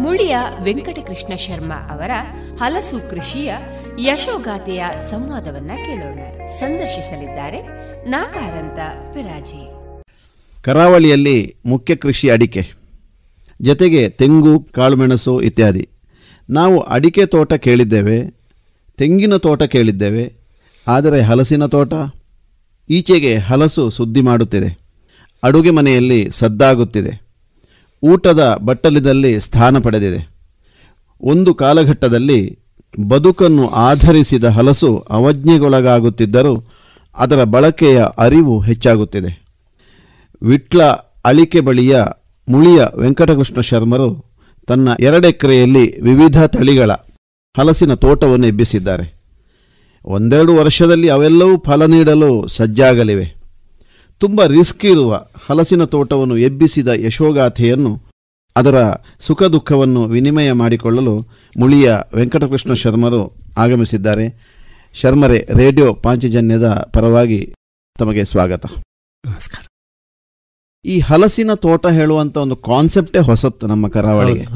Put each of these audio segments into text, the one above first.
ಮುಳಿಯ ವೆಂಕಟಕೃಷ್ಣ ಶರ್ಮಾ ಅವರ ಹಲಸು ಕೃಷಿಯ ಯಶೋಗಾಥೆಯ ಸಂವಾದವನ್ನ ಕೇಳೋಣ. ಸಂದರ್ಶಿಸಲಿದ್ದಾರೆ ನಾಕಾರಂತ ಪಿರಾಜಿ. ಕರಾವಳಿಯಲ್ಲಿ ಮುಖ್ಯ ಕೃಷಿ ಅಡಿಕೆ, ಜತೆಗೆ ತೆಂಗು, ಕಾಳುಮೆಣಸು ಇತ್ಯಾದಿ. ನಾವು ಅಡಿಕೆ ತೋಟ ಕೇಳಿದ್ದೇವೆ, ತೆಂಗಿನ ತೋಟ ಕೇಳಿದ್ದೇವೆ, ಆದರೆ ಹಲಸಿನ ತೋಟ, ಈಚೆಗೆ ಹಲಸು ಸುದ್ದಿ ಮಾಡುತ್ತಿದೆ. ಅಡುಗೆ ಮನೆಯಲ್ಲಿ ಸದ್ದಾಗುತ್ತಿದೆ. ಊಟದ ಬಟ್ಟಲಿನಲ್ಲಿ ಸ್ಥಾನ ಪಡೆದಿದೆ. ಒಂದು ಕಾಲಘಟ್ಟದಲ್ಲಿ ಬದುಕನ್ನು ಆಧರಿಸಿದ ಹಲಸು ಅವಜ್ಞೆಗೊಳಗಾಗುತ್ತಿದ್ದರೂ ಅದರ ಬಳಕೆಯ ಅರಿವು ಹೆಚ್ಚಾಗುತ್ತಿದೆ. ವಿಟ್ಲ ಅಳಿಕೆ ಬಳಿಯ ಮುಳಿಯ ವೆಂಕಟಕೃಷ್ಣ ಶರ್ಮರು ತನ್ನ ಎರಡೆಕರೆಯಲ್ಲಿ ವಿವಿಧ ತಳಿಗಳ ಹಲಸಿನ ತೋಟವನ್ನು ಎಬ್ಬಿಸಿದ್ದಾರೆ ಒಂದೆರಡು ವರ್ಷದಲ್ಲಿ ಅವೆಲ್ಲವೂ ಫಲ ನೀಡಲು ಸಜ್ಜಾಗಲಿವೆ. ತುಂಬ ರಿಸ್ಕ್ ಇರುವ ಹಲಸಿನ ತೋಟವನ್ನು ಎಬ್ಬಿಸಿದ ಯಶೋಗಾಥೆಯನ್ನು ಅದರ ಸುಖ ದುಃಖವನ್ನು ವಿನಿಮಯ ಮಾಡಿಕೊಳ್ಳಲು ಮುಳಿಯ ವೆಂಕಟಕೃಷ್ಣ ಶರ್ಮರು ಆಗಮಿಸಿದ್ದಾರೆ. ಶರ್ಮರೆ ರೇಡಿಯೋ ಪಾಂಚಜನ್ಯದ ಪರವಾಗಿ ತಮಗೆ ಸ್ವಾಗತ. ನಮಸ್ಕಾರ. ಈ ಹಲಸಿನ ತೋಟ ಹೇಳುವಂಥ ಒಂದು ಕಾನ್ಸೆಪ್ಟೇ ಹೊಸತ್ತು ನಮ್ಮ ಕರಾವಳಿಗೆ.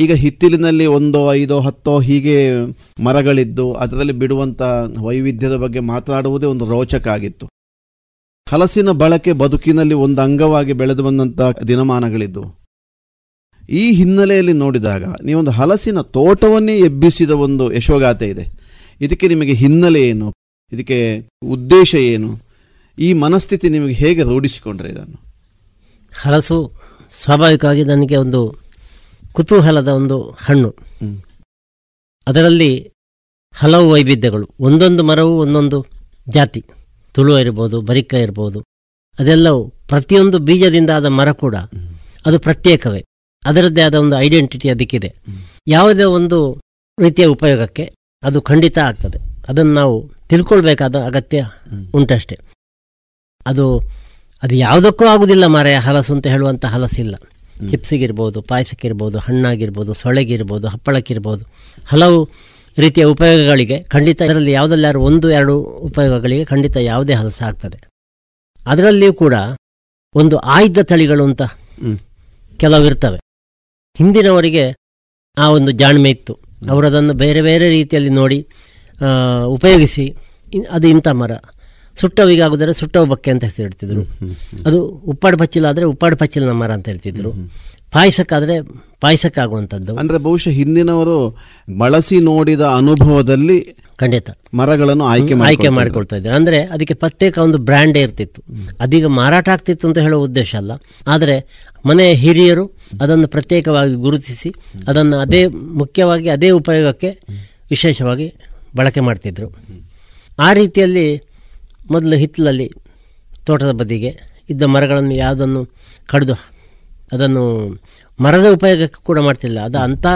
ಈಗ ಹಿತ್ತಿಲಿನಲ್ಲಿ ಒಂದೋ ಐದೋ ಹತ್ತೋ ಹೀಗೆ ಮರಗಳಿದ್ದು ಅದರಲ್ಲಿ ಬಿಡುವಂಥ ವೈವಿಧ್ಯದ ಬಗ್ಗೆ ಮಾತನಾಡುವುದೇ ಒಂದು ರೋಚಕ ಆಗಿತ್ತು. ಹಲಸಿನ ಬಳಕೆ ಬದುಕಿನಲ್ಲಿ ಒಂದು ಅಂಗವಾಗಿ ಬೆಳೆದು ಬಂದಂಥ ದಿನಮಾನಗಳಿದ್ದು ಈ ಹಿನ್ನೆಲೆಯಲ್ಲಿ ನೋಡಿದಾಗ ನೀವೊಂದು ಹಲಸಿನ ತೋಟವನ್ನೇ ಎಬ್ಬಿಸಿದ ಒಂದು ಯಶೋಗಾಥೆ ಇದೆ. ಇದಕ್ಕೆ ನಿಮಗೆ ಹಿನ್ನೆಲೆ ಏನು? ಇದಕ್ಕೆ ಉದ್ದೇಶ ಏನು? ಈ ಮನಸ್ಥಿತಿ ನಿಮಗೆ ಹೇಗೆ ರೂಢಿಸಿಕೊಂಡ್ರೆ ಇದನ್ನು? ಹಲಸು ಸ್ವಾಭಾವಿಕವಾಗಿ ನನಗೆ ಒಂದು ಕುತೂಹಲದ ಒಂದು ಹಣ್ಣು. ಅದರಲ್ಲಿ ಹಲವು ವೈವಿಧ್ಯಗಳು. ಒಂದೊಂದು ಮರವು ಒಂದೊಂದು ಜಾತಿ. ತುಳು ಇರ್ಬೋದು ಬರಿಕ ಇರ್ಬೋದು ಅದೆಲ್ಲವೂ ಪ್ರತಿಯೊಂದು ಬೀಜದಿಂದ ಆದ ಮರ ಕೂಡ ಅದು ಪ್ರತ್ಯೇಕವೇ. ಅದರದ್ದೇ ಆದ ಒಂದು ಐಡೆಂಟಿಟಿ ಅದಕ್ಕಿದೆ. ಯಾವುದೇ ಒಂದು ರೀತಿಯ ಉಪಯೋಗಕ್ಕೆ ಅದು ಖಂಡಿತ ಆಗ್ತದೆ. ಅದನ್ನು ನಾವು ತಿಳ್ಕೊಳ್ಬೇಕಾದ ಅಗತ್ಯ ಉಂಟಷ್ಟೇ. ಅದು ಅದು ಯಾವುದಕ್ಕೂ ಆಗುದಿಲ್ಲ ಮರೆಯ ಹಲಸು ಅಂತ ಹೇಳುವಂಥ ಹಲಸಿಲ್ಲ. ಚಿಪ್ಸಿಗಿರ್ಬೋದು ಪಾಯಸಕ್ಕಿರ್ಬೋದು ಹಣ್ಣಾಗಿರ್ಬೋದು ಸೊಳೆಗಿರ್ಬೋದು ಹಪ್ಪಳಕ್ಕಿರ್ಬೋದು ಹಲವು ರೀತಿಯ ಉಪಯೋಗಗಳಿಗೆ ಖಂಡಿತ ಇದರಲ್ಲಿ ಯಾವುದಲ್ಲಾರು ಒಂದು ಎರಡು ಉಪಯೋಗಗಳಿಗೆ ಖಂಡಿತ ಯಾವುದೇ ಹಲಸ ಆಗ್ತದೆ. ಅದರಲ್ಲಿಯೂ ಕೂಡ ಒಂದು ಆಯ್ದ ತಳಿಗಳು ಅಂತ ಕೆಲವಿರ್ತವೆ ಕೆಲವು ಇರ್ತವೆ. ಹಿಂದಿನವರಿಗೆ ಆ ಒಂದು ಜಾಣ್ಮೆ ಇತ್ತು. ಅವರದನ್ನು ಬೇರೆ ಬೇರೆ ರೀತಿಯಲ್ಲಿ ನೋಡಿ ಉಪಯೋಗಿಸಿ ಅದು ಇಂಥ ಮರ. ಸುಟ್ಟವಿಗಾಗುದರೆ ಸುಟ್ಟವು ಬಕ್ಕೆ ಅಂತ ಹೆಸರಿಡ್ತಿದ್ರು. ಅದು ಉಪ್ಪಾಡು ಪಚ್ಚಿಲ ಆದರೆ ಉಪ್ಪಾಡು ಪಚ್ಚಿಲನ ಮರ ಅಂತ ಹೇಳ್ತಿದ್ರು. ಪಾಯಸಕ್ಕಾದರೆ ಪಾಯಸಕ್ಕಾಗುವಂಥದ್ದು. ಅಂದರೆ ಬಹುಶಃ ಹಿಂದಿನವರು ಬಳಸಿ ನೋಡಿದ ಅನುಭವದಲ್ಲಿ ಖಂಡಿತ. ಮರಗಳನ್ನು ಆಯ್ಕೆ ಆಯ್ಕೆ ಮಾಡ್ಕೊಳ್ತಾ ಇದ್ದಾರೆ ಅಂದರೆ ಅದಕ್ಕೆ ಪ್ರತ್ಯೇಕ ಒಂದು ಬ್ರ್ಯಾಂಡೇ ಇರ್ತಿತ್ತು. ಅದೀಗ ಮಾರಾಟ ಆಗ್ತಿತ್ತು ಅಂತ ಹೇಳೋ ಉದ್ದೇಶ ಅಲ್ಲ. ಆದರೆ ಮನೆಯ ಹಿರಿಯರು ಅದನ್ನು ಪ್ರತ್ಯೇಕವಾಗಿ ಗುರುತಿಸಿ ಅದನ್ನು ಅದೇ ಮುಖ್ಯವಾಗಿ ಅದೇ ಉಪಯೋಗಕ್ಕೆ ವಿಶೇಷವಾಗಿ ಬಳಕೆ ಮಾಡ್ತಿದ್ರು. ಆ ರೀತಿಯಲ್ಲಿ ಮೊದಲು ಹಿತ್ತಲಲ್ಲಿ ತೋಟದ ಬದಿಗೆ ಇದ್ದ ಮರಗಳನ್ನು ಯಾವುದನ್ನು ಕಡಿದು ಅದನ್ನು ಮರದ ಉಪಯೋಗಕ್ಕೆ ಕೂಡ ಮಾಡ್ತಿಲ್ಲ. ಅದು ಅಂಥ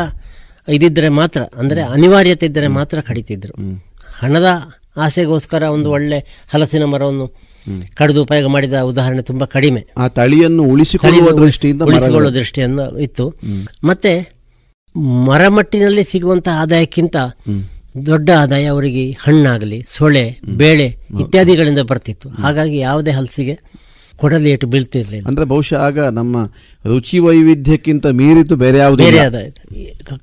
ಇದಿದ್ದರೆ ಮಾತ್ರ ಅಂದರೆ ಅನಿವಾರ್ಯತೆ ಇದ್ದರೆ ಮಾತ್ರ ಕಡಿತಿದ್ರು. ಹಣದ ಆಸೆಗೋಸ್ಕರ ಒಂದು ಒಳ್ಳೆ ಹಲಸಿನ ಮರವನ್ನು ಕಡಿದು ಉಪಯೋಗ ಮಾಡಿದ ಉದಾಹರಣೆ ತುಂಬಾ ಕಡಿಮೆ. ಆ ತಳಿಯನ್ನು ಉಳಿಸಿಕೊಳ್ಳುವ ದೃಷ್ಟಿಯಿಂದ ಉಳಿಸಿಕೊಳ್ಳುವ ದೃಷ್ಟಿಯನ್ನು ಇತ್ತು. ಮತ್ತೆ ಮರಮಟ್ಟಿನಲ್ಲಿ ಸಿಗುವಂತಹ ಆದಾಯಕ್ಕಿಂತ ದೊಡ್ಡ ಆದಾಯ ಅವರಿಗೆ ಹಣ್ಣಾಗಲಿ ಸೊಳೆ ಬೇಳೆ ಇತ್ಯಾದಿಗಳಿಂದ ಬರ್ತಿತ್ತು. ಹಾಗಾಗಿ ಯಾವುದೇ ಹಲಸಿಗೆ ಕೊಡಲಿ ಏಟು ಬೀಳ್ತಿರ್ಲಿಲ್ಲ. ಅಂದ್ರೆ ಬಹುಶಃ ಆಗ ನಮ್ಮ ರುಚಿ ವೈವಿಧ್ಯಕ್ಕಿಂತ ಮೀರಿತು ಬೇರೆ ಯಾವುದು ಬೇರೆ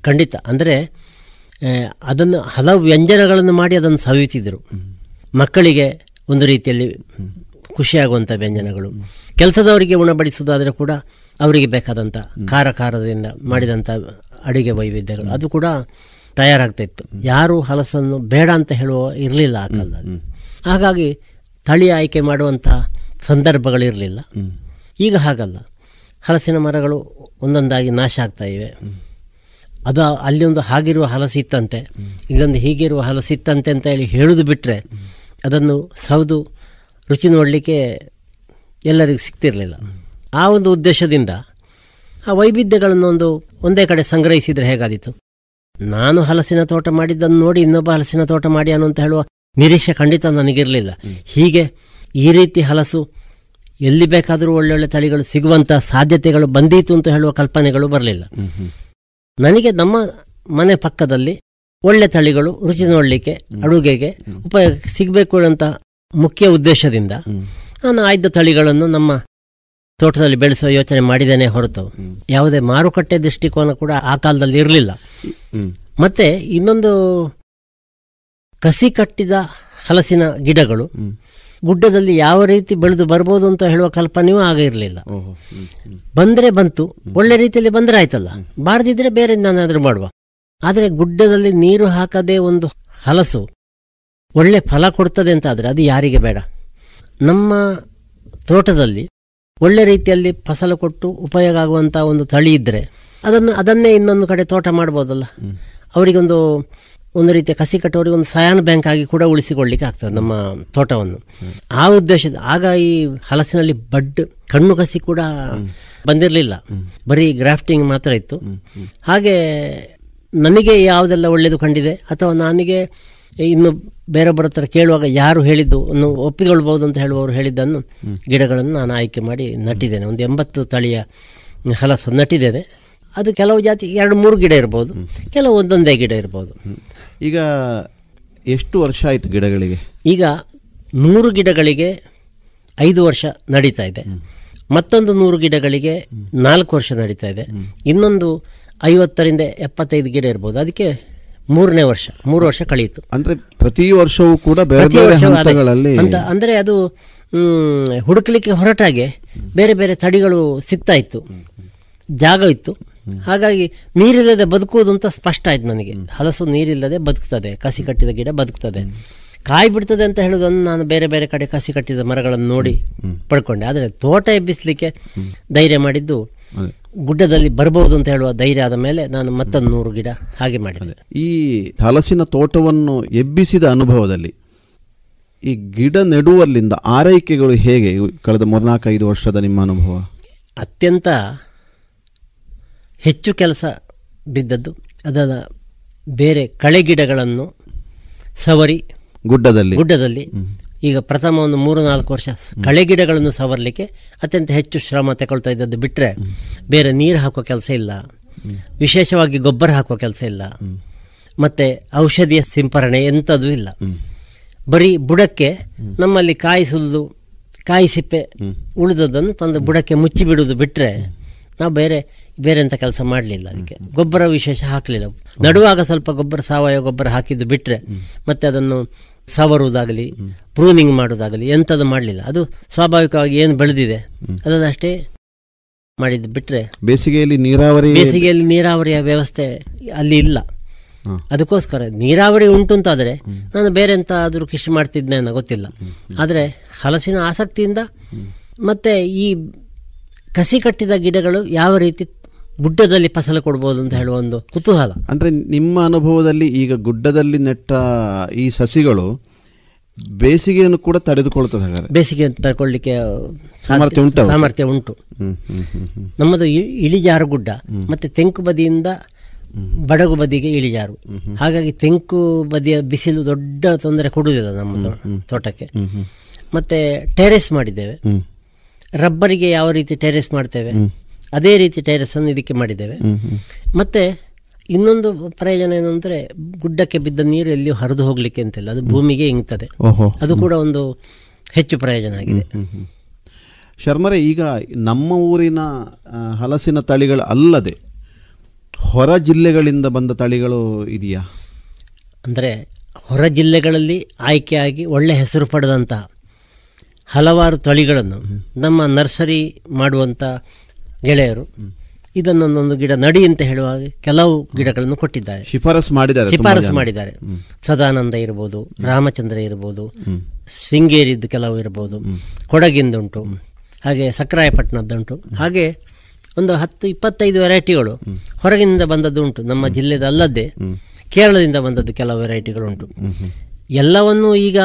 ಖಂಡಿತ. ಅಂದರೆ ಅದನ್ನು ಹಲವು ವ್ಯಂಜನಗಳನ್ನು ಮಾಡಿ ಅದನ್ನು ಸವಿತಿದ್ರು ಮಕ್ಕಳಿಗೆ ಒಂದು ರೀತಿಯಲ್ಲಿ ಖುಷಿಯಾಗುವಂಥ ವ್ಯಂಜನಗಳು. ಕೆಲಸದವರಿಗೆ ಉಣಬಡಿಸೋದಾದರೆ ಕೂಡ ಅವರಿಗೆ ಬೇಕಾದಂಥ ಖಾರ ಖಾರದಿಂದ ಮಾಡಿದಂಥ ಅಡುಗೆ ವೈವಿಧ್ಯಗಳು. ಅದು ಕೂಡ ತಯಾರಾಗ್ತಾ ಇತ್ತು. ಯಾರು ಹಲಸನ್ನು ಬೇಡ ಅಂತ ಹೇಳುವ ಇರಲಿಲ್ಲ ಆ ಕಾಲದಲ್ಲಿ. ಹಾಗಾಗಿ ತಳಿ ಆಯ್ಕೆ ಮಾಡುವಂಥ ಸಂದರ್ಭಗಳಿರಲಿಲ್ಲ. ಈಗ ಹಾಗಲ್ಲ. ಹಲಸಿನ ಮರಗಳು ಒಂದೊಂದಾಗಿ ನಾಶ ಆಗ್ತಾ ಇವೆ. ಅದು ಅಲ್ಲಿ ಒಂದು ಹಾಗಿರುವ ಹಲಸಿತ್ತಂತೆ ಇಲ್ಲೊಂದು ಹೀಗಿರುವ ಹಲಸಿತ್ತಂತೆ ಅಂತ ಹೇಳಿ ಹೇಳುದು ಬಿಟ್ಟರೆ ಅದನ್ನು ಸೌದು ರುಚಿ ನೋಡಲಿಕ್ಕೆ ಎಲ್ಲರಿಗೂ ಸಿಗ್ತಿರಲಿಲ್ಲ ಆ ಒಂದು ಉದ್ದೇಶದಿಂದ ಆ ವೈವಿಧ್ಯಗಳನ್ನು ಒಂದು ಒಂದೇ ಕಡೆ ಸಂಗ್ರಹಿಸಿದರೆ ಹೇಗಾದೀತು? ನಾನು ಹಲಸಿನ ತೋಟ ಮಾಡಿದ್ದನ್ನು ನೋಡಿ ಇನ್ನೊಬ್ಬ ಹಲಸಿನ ತೋಟ ಮಾಡಿ ಅಂತ ಹೇಳುವ ನಿರೀಕ್ಷೆ ಖಂಡಿತ ನನಗಿರಲಿಲ್ಲ. ಹೀಗೆ ಈ ರೀತಿ ಹಲಸು ಎಲ್ಲಿ ಬೇಕಾದರೂ ಒಳ್ಳೊಳ್ಳೆ ತಳಿಗಳು ಸಿಗುವಂಥ ಸಾಧ್ಯತೆಗಳು ಬಂದೀತು ಅಂತ ಹೇಳುವ ಕಲ್ಪನೆಗಳು ಬರಲಿಲ್ಲ ನನಗೆ ನಮ್ಮ ಮನೆ ಪಕ್ಕದಲ್ಲಿ ಒಳ್ಳೆ ತಳಿಗಳು ರುಚಿ ನೋಡಲಿಕ್ಕೆ, ಅಡುಗೆಗೆ ಉಪಯೋಗ ಸಿಗಬೇಕು ಅಂತ ಮುಖ್ಯ ಉದ್ದೇಶದಿಂದ ನಾನು ಆಯ್ದ ತಳಿಗಳನ್ನು ನಮ್ಮ ತೋಟದಲ್ಲಿ ಬೆಳೆಸೋ ಯೋಚನೆ ಮಾಡಿದ್ದೇನೆ ಹೊರತು ಯಾವುದೇ ಮಾರುಕಟ್ಟೆ ದೃಷ್ಟಿಕೋನ ಕೂಡ ಆ ಕಾಲದಲ್ಲಿ ಇರಲಿಲ್ಲ ಮತ್ತೆ ಇನ್ನೊಂದು ಕಸಿ ಕಟ್ಟಿದ ಹಲಸಿನ ಗಿಡಗಳು. ಗುಡ್ಡದಲ್ಲಿ ಯಾವ ರೀತಿ ಬೆಳೆದು ಬರ್ಬೋದು ಅಂತ ಹೇಳುವ ಕಲ್ಪನೆಯೂ ಆಗ ಇರಲಿಲ್ಲ. ಬಂದ್ರೆ ಬಂತು ಒಳ್ಳೆ ರೀತಿಯಲ್ಲಿ ಬಂದರೆ ಆಯ್ತಲ್ಲ. ಬಾರದಿದ್ರೆ ಬೇರೆ ನಾನಾದರೂ ಮಾಡುವ. ಆದರೆ ಗುಡ್ಡದಲ್ಲಿ ನೀರು ಹಾಕದೇ ಒಂದು ಹಲಸು ಒಳ್ಳೆ ಫಲ ಕೊಡ್ತದೆ ಅಂತ ಆದರೆ ಅದು ಯಾರಿಗೆ ಬೇಡ. ನಮ್ಮ ತೋಟದಲ್ಲಿ ಒಳ್ಳೆ ರೀತಿಯಲ್ಲಿ ಫಸಲು ಕೊಟ್ಟು ಉಪಯೋಗ ಆಗುವಂಥ ಒಂದು ತಳಿ ಇದ್ದರೆ ಅದನ್ನು ಅದನ್ನೇ ಇನ್ನೊಂದು ಕಡೆ ತೋಟ ಮಾಡ್ಬೋದಲ್ಲ. ಅವರಿಗೊಂದು ಒಂದು ರೀತಿಯ ಕಸಿ ಕಟ್ಟೋರಿಗೆ ಒಂದು ಸಯಾನ್ ಬ್ಯಾಂಕ್ ಆಗಿ ಕೂಡ ಉಳಿಸಿಕೊಳ್ಳಿಕ್ಕೆ ಆಗ್ತದೆ ನಮ್ಮ ತೋಟವನ್ನು. ಆ ಉದ್ದೇಶದ ಆಗ ಈ ಹಲಸಿನಲ್ಲಿ ಬಡ್ ಕಣ್ಣು ಕಸಿ ಕೂಡ ಬಂದಿರಲಿಲ್ಲ. ಬರೀ ಗ್ರಾಫ್ಟಿಂಗ್ ಮಾತ್ರ ಇತ್ತು. ಹಾಗೆ ನನಗೆ ಯಾವುದೆಲ್ಲ ಒಳ್ಳೆಯದು ಕಂಡಿದೆ? ಅಥವಾ ನನಗೆ ಇನ್ನು ಬೇರೊಬ್ಬರ ಹತ್ರ ಕೇಳುವಾಗ ಯಾರು ಹೇಳಿದ್ದು ಅನ್ನು ಒಪ್ಪಿಕೊಳ್ಬೋದು ಅಂತ ಹೇಳುವವರು ಹೇಳಿದ್ದನ್ನು ಗಿಡಗಳನ್ನು ನಾನು ಆಯ್ಕೆ ಮಾಡಿ ನಟ್ಟಿದ್ದೇನೆ. ಒಂದು ಎಂಬತ್ತು ತಳಿಯ ಹಲಸು ನಟ್ಟಿದ್ದೇನೆ. ಅದು ಕೆಲವು ಜಾತಿ ಎರಡು ಮೂರು ಗಿಡ ಇರ್ಬೋದು. ಕೆಲವು ಒಂದೊಂದೇ ಗಿಡ ಇರ್ಬೋದು. ಈಗ ಎಷ್ಟು ವರ್ಷ ಆಯಿತು ಗಿಡಗಳಿಗೆ? ಈಗ ನೂರು ಗಿಡಗಳಿಗೆ ಐದು ವರ್ಷ ನಡೀತಾ ಇದೆ. ಮತ್ತೊಂದು ನೂರು ಗಿಡಗಳಿಗೆ ನಾಲ್ಕು ವರ್ಷ ನಡೀತಾ ಇದೆ. ಇನ್ನೊಂದು ಐವತ್ತರಿಂದ ಎಪ್ಪತ್ತೈದು ಗಿಡ ಇರ್ಬೋದು. ಅದಕ್ಕೆ ಮೂರನೇ ವರ್ಷ ಮೂರು ವರ್ಷ ಕಳೆಯಿತು ಅಂದರೆ ಪ್ರತಿ ವರ್ಷವೂ ಕೂಡ ಅಂತ ಅಂದರೆ ಅದು ಹುಡುಕಲಿಕ್ಕೆ ಹುಡುಕ್ಲಿಕ್ಕೆ ಹೊರಟಾಗೆ ಬೇರೆ ಬೇರೆ ತಡಿಗಳು ಸಿಗ್ತಾ ಇತ್ತು. ಜಾಗ ಇತ್ತು. ಹಾಗಾಗಿ ನೀರಿಲ್ಲದೆ ಬದುಕುವುದು ಅಂತ ಸ್ಪಷ್ಟ ಆಯ್ತು ನನಗೆ. ಹಲಸು ನೀರಿಲ್ಲದೆ ಬದುಕ್ತದೆ ಕಸಿ ಕಟ್ಟಿದ ಗಿಡ ಬದುಕ್ತದೆ. ಕಾಯಿ ಬಿಡ್ತದೆ ಅಂತ ಹೇಳೋದನ್ನು ನಾನು ಬೇರೆ ಬೇರೆ ಕಡೆ ಕಸಿ ಕಟ್ಟಿದ ಮರಗಳನ್ನು ನೋಡಿ ಪಡ್ಕೊಂಡೆ. ಆದರೆ ತೋಟ ಎಬ್ಬಿಸಲಿಕ್ಕೆ ಧೈರ್ಯ ಮಾಡಿದ್ದು ಗುಡ್ಡದಲ್ಲಿ ಬರಬಹುದು ಅಂತ ಹೇಳುವ ಧೈರ್ಯ ಆದ ಮೇಲೆ ನಾನು ಮತ್ತೊಂದು ನೂರು ಗಿಡ ಹಾಗೆ ಮಾಡಿದೆ. ಈ ಹಲಸಿನ ತೋಟವನ್ನು ಎಬ್ಬಿಸಿದ ಅನುಭವದಲ್ಲಿ ಈ ಗಿಡ ನೆಡುವಲ್ಲಿಂದ ಆರೈಕೆಗಳು ಹೇಗೆ? ಕಳೆದ ಮೂರ್ನಾಲ್ಕೈದು ವರ್ಷದ ನಿಮ್ಮ ಅನುಭವ? ಅತ್ಯಂತ ಹೆಚ್ಚು ಕೆಲಸ ಬಿದ್ದದ್ದು ಅದರ ಬೇರೆ ಕಳೆ ಗಿಡಗಳನ್ನು ಸವರಿ ಗುಡ್ಡದಲ್ಲಿ. ಗುಡ್ಡದಲ್ಲಿ. ಈಗ ಪ್ರಥಮ ಒಂದು ಮೂರು ನಾಲ್ಕು ವರ್ಷ ಕಳೆ ಗಿಡಗಳನ್ನು ಸವರಲಿಕ್ಕೆ ಅತ್ಯಂತ ಹೆಚ್ಚು ಶ್ರಮ ತಗೊಳ್ತಾ ಇದ್ದದ್ದು ಬಿಟ್ಟರೆ ಬೇರೆ ನೀರು ಹಾಕುವ ಕೆಲಸ ಇಲ್ಲ. ವಿಶೇಷವಾಗಿ ಗೊಬ್ಬರ ಹಾಕುವ ಕೆಲಸ ಇಲ್ಲ. ಮತ್ತೆ ಔಷಧಿಯ ಸಿಂಪರಣೆ ಎಂಥದ್ದು ಇಲ್ಲ. ಬರೀ ಬುಡಕ್ಕೆ ನಮ್ಮಲ್ಲಿ ಕಾಯಿ ಸುಲಿದು ಕಾಯಿ ಸಿಪ್ಪೆ ಉಳಿದದನ್ನು ತಂದು ಬುಡಕ್ಕೆ ಮುಚ್ಚಿ ಬಿಡುವುದು ಬಿಟ್ಟರೆ ನಾವು ಬೇರೆ ಬೇರೆ ಅಂತ ಕೆಲಸ ಮಾಡಲಿಲ್ಲ ಅದಕ್ಕೆ. ಗೊಬ್ಬರ ವಿಶೇಷ ಹಾಕಲಿಲ್ಲ. ನಡುವಾಗ ಸ್ವಲ್ಪ ಗೊಬ್ಬರ ಸಾವಯವ ಗೊಬ್ಬರ ಹಾಕಿದ್ದು ಬಿಟ್ಟರೆ ಮತ್ತೆ ಅದನ್ನು ಸವರುವುದಾಗಲಿ ಪ್ರೂನಿಂಗ್ ಮಾಡೋದಾಗಲಿ ಎಂಥದ್ದು ಮಾಡಲಿಲ್ಲ. ಅದು ಸ್ವಾಭಾವಿಕವಾಗಿ ಏನು ಬೆಳೆದಿದೆ ಅದನ್ನಷ್ಟೇ ಮಾಡಿದ್ದು ಬಿಟ್ಟರೆ ಬೇಸಿಗೆಯಲ್ಲಿ ನೀರಾವರಿ ಬೇಸಿಗೆಯಲ್ಲಿ ನೀರಾವರಿಯ ವ್ಯವಸ್ಥೆ ಅಲ್ಲಿ ಇಲ್ಲ. ಅದಕ್ಕೋಸ್ಕರ ನೀರಾವರಿ ಉಂಟು ಅಂತಾದರೆ ನಾನು ಬೇರೆ ಎಂತ ಆದರೂ ಕೃಷಿ ಮಾಡ್ತಿದ್ದೆ ಅನ್ನೋ ಗೊತ್ತಿಲ್ಲ. ಆದರೆ ಹಲಸಿನ ಆಸಕ್ತಿಯಿಂದ ಮತ್ತೆ ಈ ಕಸಿ ಕಟ್ಟಿದ ಗಿಡಗಳು ಯಾವ ರೀತಿ ಗುಡ್ಡದಲ್ಲಿ ಫಸಲು ಕೊಡ್ಬೋದು ಅಂತ ಹೇಳುವ ಒಂದು ಕುತೂಹಲ. ಅಂದ್ರೆ ನಿಮ್ಮ ಅನುಭವದಲ್ಲಿ ಈಗ ಗುಡ್ಡದಲ್ಲಿ ನೆಟ್ಟ ಈ ಸಸಿಗಳು ಬೇಸಿಗೆಯನ್ನು ಕೂಡ ತಡೆದುಕೊಳ್ಳುತ್ತದೆ ಹಾಗಾದ್ರೆ? ಬೇಸಿಗೆ ತಗೊಳ್ಳಿಕ್ಕೆ ಸಾಮರ್ಥ್ಯ ಉಂಟು ಸಾಮರ್ಥ್ಯ ಉಂಟು. ನಮ್ಮದು ಇಳಿಜಾರು ಗುಡ್ಡ ಮತ್ತೆ ತೆಂಕು ಬದಿಯಿಂದ ಬಡಗು ಬದಿಗೆ ಇಳಿಜಾರು. ಹಾಗಾಗಿ ತೆಂಕು ಬದಿಯ ಬಿಸಿಲು ದೊಡ್ಡ ತೊಂದರೆ ಕೊಡುವುದಿಲ್ಲ ನಮ್ಮ ತೋಟಕ್ಕೆ. ಮತ್ತೆ ಟೆರೆಸ್ ಮಾಡಿದ್ದೇವೆ. ರಬ್ಬರಿಗೆ ಯಾವ ರೀತಿ ಟೆರೆಸ್ ಮಾಡ್ತೇವೆ? ಅದೇ ರೀತಿ ಟೈರಸನ್ನು ಇದಕ್ಕೆ ಮಾಡಿದ್ದೇವೆ. ಮತ್ತೆ ಇನ್ನೊಂದು ಪ್ರಯೋಜನ ಏನು ಅಂದರೆ ಗುಡ್ಡಕ್ಕೆ ಬಿದ್ದ ನೀರು ಎಲ್ಲಿಯೂ ಹರಿದು ಹೋಗ್ಲಿಕ್ಕೆ ಅಂತಿಲ್ಲ ಅದು ಭೂಮಿಗೆ ಇಂಗ್ತದೆ ಅದು ಕೂಡ ಒಂದು ಹೆಚ್ಚು ಪ್ರಯೋಜನ ಆಗಿದೆ. ಶರ್ಮರೆ ಈಗ ನಮ್ಮ ಊರಿನ ಹಲಸಿನ ತಳಿಗಳು ಅಲ್ಲದೆ ಹೊರ ಜಿಲ್ಲೆಗಳಿಂದ ಬಂದ ತಳಿಗಳು ಇದೆಯಾ? ಅಂದರೆ ಹೊರ ಜಿಲ್ಲೆಗಳಲ್ಲಿ ಆಯ್ಕೆಯಾಗಿ ಒಳ್ಳೆ ಹೆಸರು ಪಡೆದಂತಹ ಹಲವಾರು ತಳಿಗಳನ್ನು ನಮ್ಮ ನರ್ಸರಿ ಮಾಡುವಂಥ ಗೆಳೆಯರು. ಇದನ್ನೊಂದೊಂದು ಗಿಡ ನಡಿ ಅಂತ ಹೇಳುವಾಗ ಕೆಲವು ಗಿಡಗಳನ್ನು ಕೊಟ್ಟಿದ್ದಾರೆ. ಶಿಫಾರಸು ಮಾಡಿದ್ದಾರೆ ಶಿಫಾರಸು ಮಾಡಿದ್ದಾರೆ. ಸದಾನಂದ ಇರ್ಬೋದು ರಾಮಚಂದ್ರ ಇರ್ಬೋದು ಶೃಂಗೇರಿದ್ದು ಕೆಲವು ಇರ್ಬೋದು ಕೊಡಗಿಂದುಂಟು ಹಾಗೆ ಸಕ್ರಾಯಪಟ್ಟಣದ್ದುಂಟು. ಹಾಗೆ ಒಂದು ಹತ್ತು ಇಪ್ಪತ್ತೈದು ವೆರೈಟಿಗಳು. ಹೊರಗಿನಿಂದ ಬಂದದ್ದು ಉಂಟು ನಮ್ಮ ಜಿಲ್ಲೆದಲ್ಲದೆ ಕೇರಳದಿಂದ ಬಂದದ್ದು ಕೆಲವು ವೆರೈಟಿಗಳುಂಟು. ಎಲ್ಲವನ್ನೂ ಈಗ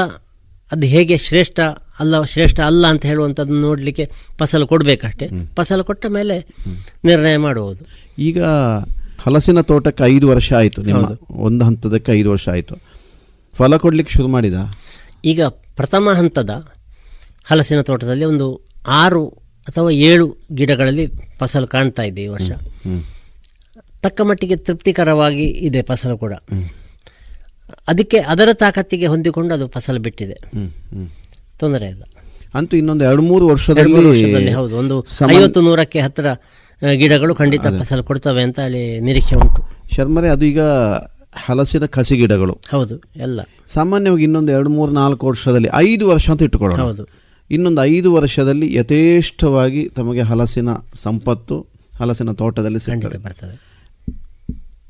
ಅದು ಹೇಗೆ ಶ್ರೇಷ್ಠ ಅಲ್ಲ ಶ್ರೇಷ್ಠ ಅಲ್ಲ ಅಂತ ಹೇಳುವಂಥದ್ದು ನೋಡಲಿಕ್ಕೆ ಫಸಲು ಕೊಡಬೇಕಷ್ಟೇ. ಫಸಲು ಕೊಟ್ಟ ಮೇಲೆ ನಿರ್ಣಯ ಮಾಡುವುದು. ಈಗ ಹಲಸಿನ ತೋಟಕ್ಕೆ ಐದು ವರ್ಷ ಆಯಿತು. ನಿಮ್ಮ ಒಂದು ಹಂತದಕ್ಕೆ ಐದು ವರ್ಷ ಆಯಿತು. ಫಲ ಕೊಡಲಿಕ್ಕೆ ಶುರು ಮಾಡಿದ? ಈಗ ಪ್ರಥಮ ಹಂತದ ಹಲಸಿನ ತೋಟದಲ್ಲಿ ಒಂದು ಆರು ಅಥವಾ ಏಳು ಗಿಡಗಳಲ್ಲಿ ಫಸಲು ಕಾಣ್ತಾ ಇದೆ ಈ ವರ್ಷ. ತಕ್ಕ ಮಟ್ಟಿಗೆ ತೃಪ್ತಿಕರವಾಗಿ ಇದೆ ಫಸಲು ಕೂಡ. ಅದಕ್ಕೆ ಅದರ ತಾಕತ್ತಿಗೆ ಹೊಂದಿಕೊಂಡು ಅದು ಫಸಲು ಬಿಟ್ಟಿದೆ. ತೊಂದರೆ ಇಲ್ಲ. ಅಂತೂ ಇನ್ನೊಂದು ಎರಡು ಮೂರು ವರ್ಷದಲ್ಲಿ ಹೌದು. ಒಂದು ಐವತ್ತು ನೂರಕ್ಕೆ ಹತ್ತಿರ ಗಿಡಗಳು ಖಂಡಿತ ಫಸಲು ಕೊಡ್ತವೆ ಅಂತ ಅಲ್ಲಿ ನಿರೀಕ್ಷೆ ಉಂಟು. ಶರ್ಮರೆ ಅದು ಈಗ ಹಲಸಿನ ಕಸಿ ಗಿಡಗಳು. ಹೌದು ಎಲ್ಲ. ಸಾಮಾನ್ಯವಾಗಿ ಇನ್ನೊಂದು ಎರಡು ಮೂರು ನಾಲ್ಕು ವರ್ಷದಲ್ಲಿ ಐದು ವರ್ಷ ಅಂತ ಇಟ್ಟುಕೊಳ್ಳೋಣ. ಹೌದು. ಇನ್ನೊಂದು ಐದು ವರ್ಷದಲ್ಲಿ ಯಥೇಷ್ಟವಾಗಿ ತಮಗೆ ಹಲಸಿನ ಸಂಪತ್ತು ಹಲಸಿನ ತೋಟದಲ್ಲಿ ಸಿಗುತ್ತೆ ಸಿಗ್ತದೆ ಬರ್ತದೆ.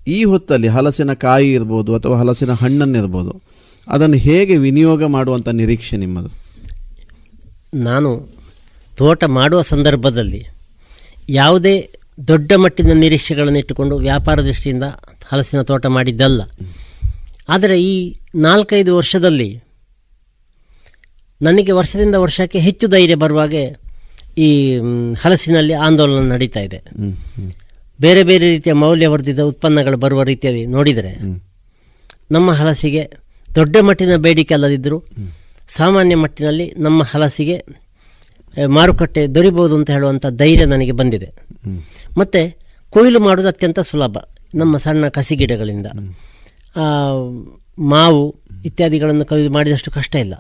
ಈ ಹೊತ್ತಲ್ಲಿ ಹಲಸಿನ ಕಾಯಿ ಇರ್ಬೋದು ಅಥವಾ ಹಲಸಿನ ಹಣ್ಣನ್ನಿರ್ಬೋದು ಅದನ್ನು ಹೇಗೆ ವಿನಿಯೋಗ ಮಾಡುವಂಥ ನಿರೀಕ್ಷೆ ನಿಮ್ಮದು? ನಾನು ತೋಟ ಮಾಡುವ ಸಂದರ್ಭದಲ್ಲಿ ಯಾವುದೇ ದೊಡ್ಡ ಮಟ್ಟಿನ ನಿರೀಕ್ಷೆಗಳನ್ನು ಇಟ್ಟುಕೊಂಡು ವ್ಯಾಪಾರ ದೃಷ್ಟಿಯಿಂದ ಹಲಸಿನ ತೋಟ ಮಾಡಿದ್ದಲ್ಲ. ಆದರೆ ಈ ನಾಲ್ಕೈದು ವರ್ಷದಲ್ಲಿ ನನಗೆ ವರ್ಷದಿಂದ ವರ್ಷಕ್ಕೆ ಹೆಚ್ಚು ಧೈರ್ಯ ಬರುವಾಗೆ ಈ ಹಲಸಿನಲ್ಲಿ ಆಂದೋಲನ ನಡೀತಾ ಇದೆ. ಬೇರೆ ಬೇರೆ ರೀತಿಯ ಮೌಲ್ಯವರ್ಧಿತ ಉತ್ಪನ್ನಗಳು ಬರುವ ರೀತಿಯಲ್ಲಿ ನೋಡಿದರೆ ನಮ್ಮ ಹಲಸಿಗೆ ದೊಡ್ಡ ಮಟ್ಟಿನ ಬೇಡಿಕೆ ಅಲ್ಲದಿದ್ದರೂ ಸಾಮಾನ್ಯ ಮಟ್ಟಿನಲ್ಲಿ ನಮ್ಮ ಹಲಸಿಗೆ ಮಾರುಕಟ್ಟೆ ದೊರಿಬಹುದು ಅಂತ ಹೇಳುವಂಥ ಧೈರ್ಯ ನನಗೆ ಬಂದಿದೆ. ಮತ್ತು ಕೊಯ್ಲು ಮಾಡೋದು ಅತ್ಯಂತ ಸುಲಭ. ನಮ್ಮ ಸಣ್ಣ ಕಸಿ ಗಿಡಗಳಿಂದ. ಮಾವು ಇತ್ಯಾದಿಗಳನ್ನು ಕೊಯ್ಲು ಮಾಡಿದಷ್ಟು ಕಷ್ಟ ಇಲ್ಲ.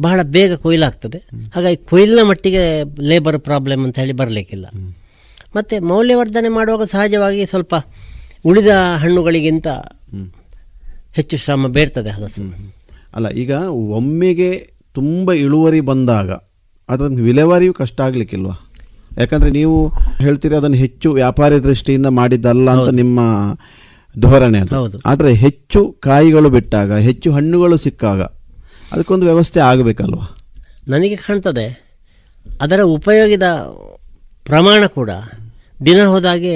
ಬಹಳ ಬೇಗ ಕೊಯ್ಲಾಗ್ತದೆ. ಹಾಗಾಗಿ ಕೊಯ್ಲಿನ ಮಟ್ಟಿಗೆ ಲೇಬರ್ ಪ್ರಾಬ್ಲಮ್ ಅಂತ ಹೇಳಿ ಬರಲಿಕ್ಕಿಲ್ಲ. ಮತ್ತು ಮೌಲ್ಯವರ್ಧನೆ ಮಾಡುವಾಗ ಸಹಜವಾಗಿ ಸ್ವಲ್ಪ ಉಳಿದ ಹಣ್ಣುಗಳಿಗಿಂತ ಹೆಚ್ಚು ಶ್ರಮ ಬೇರ್ತದೆ ಹಲಸು. ಅಲ್ಲ ಈಗ ಒಮ್ಮೆಗೆ ತುಂಬ ಇಳುವರಿ ಬಂದಾಗ ಅದನ್ನು ವಿಲೇವಾರಿಯೂ ಕಷ್ಟ ಆಗ್ಲಿಕ್ಕಿಲ್ವಾ? ಯಾಕಂದ್ರೆ ನೀವು ಹೇಳ್ತೀರಿ ಅದನ್ನು ಹೆಚ್ಚು ವ್ಯಾಪಾರಿ ದೃಷ್ಟಿಯಿಂದ ಮಾಡಿದ್ದಲ್ಲ ಅಂತ ನಿಮ್ಮ ಧೋರಣೆ ಅಂತ ಹೌದು. ಆದರೆ ಹೆಚ್ಚು ಕಾಯಿಗಳು ಬಿಟ್ಟಾಗ ಹೆಚ್ಚು ಹಣ್ಣುಗಳು ಸಿಕ್ಕಾಗ ಅದಕ್ಕೊಂದು ವ್ಯವಸ್ಥೆ ಆಗಬೇಕಲ್ವ? ನನಗೆ ಕಾಣ್ತದೆ ಅದರ ಉಪಯೋಗದ ಪ್ರಮಾಣ ಕೂಡ ದಿನ ಹೋದಾಗೆ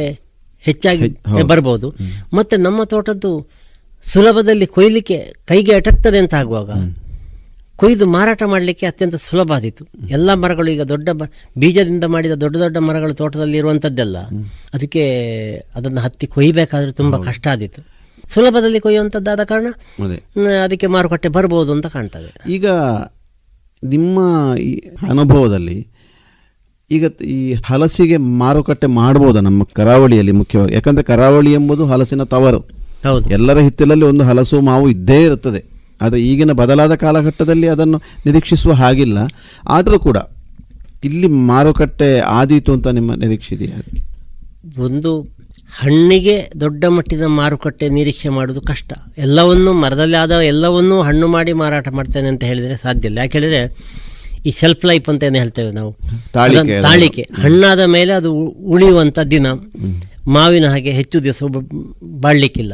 ಹೆಚ್ಚಾಗಿ ಬರ್ಬೋದು. ಮತ್ತು ನಮ್ಮ ತೋಟದ್ದು ಸುಲಭದಲ್ಲಿ ಕೊಯ್ಲಿಕ್ಕೆ ಕೈಗೆ ಅಟಕ್ತದೆ ಅಂತ ಆಗುವಾಗ ಕೊಯ್ದು ಮಾರಾಟ ಮಾಡಲಿಕ್ಕೆ ಅತ್ಯಂತ ಸುಲಭ ಆದಿತ್ತು ಎಲ್ಲ ಮರಗಳು ಈಗ ದೊಡ್ಡ ಬೀಜದಿಂದ ಮಾಡಿದ ದೊಡ್ಡ ದೊಡ್ಡ ಮರಗಳು ತೋಟದಲ್ಲಿ ಇರುವಂಥದ್ದೆಲ್ಲ ಅದಕ್ಕೆ ಅದನ್ನು ಹತ್ತಿ ಕೊಯ್ಬೇಕಾದ್ರೆ ತುಂಬ ಕಷ್ಟ ಆದಿತ್ತು ಸುಲಭದಲ್ಲಿ ಕೊಯ್ಯುವಂಥದ್ದಾದ ಕಾರಣ ಅದಕ್ಕೆ ಮಾರುಕಟ್ಟೆ ಬರಬಹುದು ಅಂತ ಕಾಣ್ತದೆ. ಈಗ ನಿಮ್ಮ ಈ ಅನುಭವದಲ್ಲಿ ಈಗ ಈ ಹಲಸಿಗೆ ಮಾರುಕಟ್ಟೆ ಮಾಡ್ಬೋದಾ ನಮ್ಮ ಕರಾವಳಿಯಲ್ಲಿ ಮುಖ್ಯವಾಗಿ? ಯಾಕಂದ್ರೆ ಕರಾವಳಿ ಎಂಬುದು ಹಲಸಿನ ತವರು. ಎಲ್ಲರ ಹಿತ್ತಲಲ್ಲಿ ಒಂದು ಹಲಸು ಮಾವು ಇದ್ದೇ ಇರುತ್ತದೆ. ಆದರೆ ಈಗಿನ ಬದಲಾದ ಕಾಲಘಟ್ಟದಲ್ಲಿ ಅದನ್ನು ನಿರೀಕ್ಷಿಸುವ ಹಾಗಿಲ್ಲ. ಆದರೂ ಕೂಡ ಇಲ್ಲಿ ಮಾರುಕಟ್ಟೆ ಆದೀತು ಅಂತ ನಿಮ್ಮ ನಿರೀಕ್ಷೆ ಇದೆಯಾ ಒಂದು ಹಣ್ಣಿಗೆ ದೊಡ್ಡ ಮಟ್ಟಿನ ಮಾರುಕಟ್ಟೆ ನಿರೀಕ್ಷೆ ಮಾಡೋದು ಕಷ್ಟ. ಎಲ್ಲವನ್ನೂ ಮರದಲ್ಲಿ ಆದ ಎಲ್ಲವನ್ನೂ ಹಣ್ಣು ಮಾಡಿ ಮಾರಾಟ ಮಾಡ್ತೇನೆ ಅಂತ ಹೇಳಿದರೆ ಸಾಧ್ಯ ಇಲ್ಲ. ಯಾಕೆ ಹೇಳಿದರೆ ಈ ಶೆಲ್ಫ್ ಲೈಫ್ ಅಂತ ಏನು ಹೇಳ್ತೇವೆ ನಾವು? ತಾಳಿಕೆ ಹಣ್ಣಾದ ಮೇಲೆ ಅದು ಉಳಿಯುವಂಥ ದಿನ. ಮಾವಿನ ಹಾಗೆ ಹೆಚ್ಚು ದಿವಸ ಬಾಳಲಿಕ್ಕಿಲ್ಲ.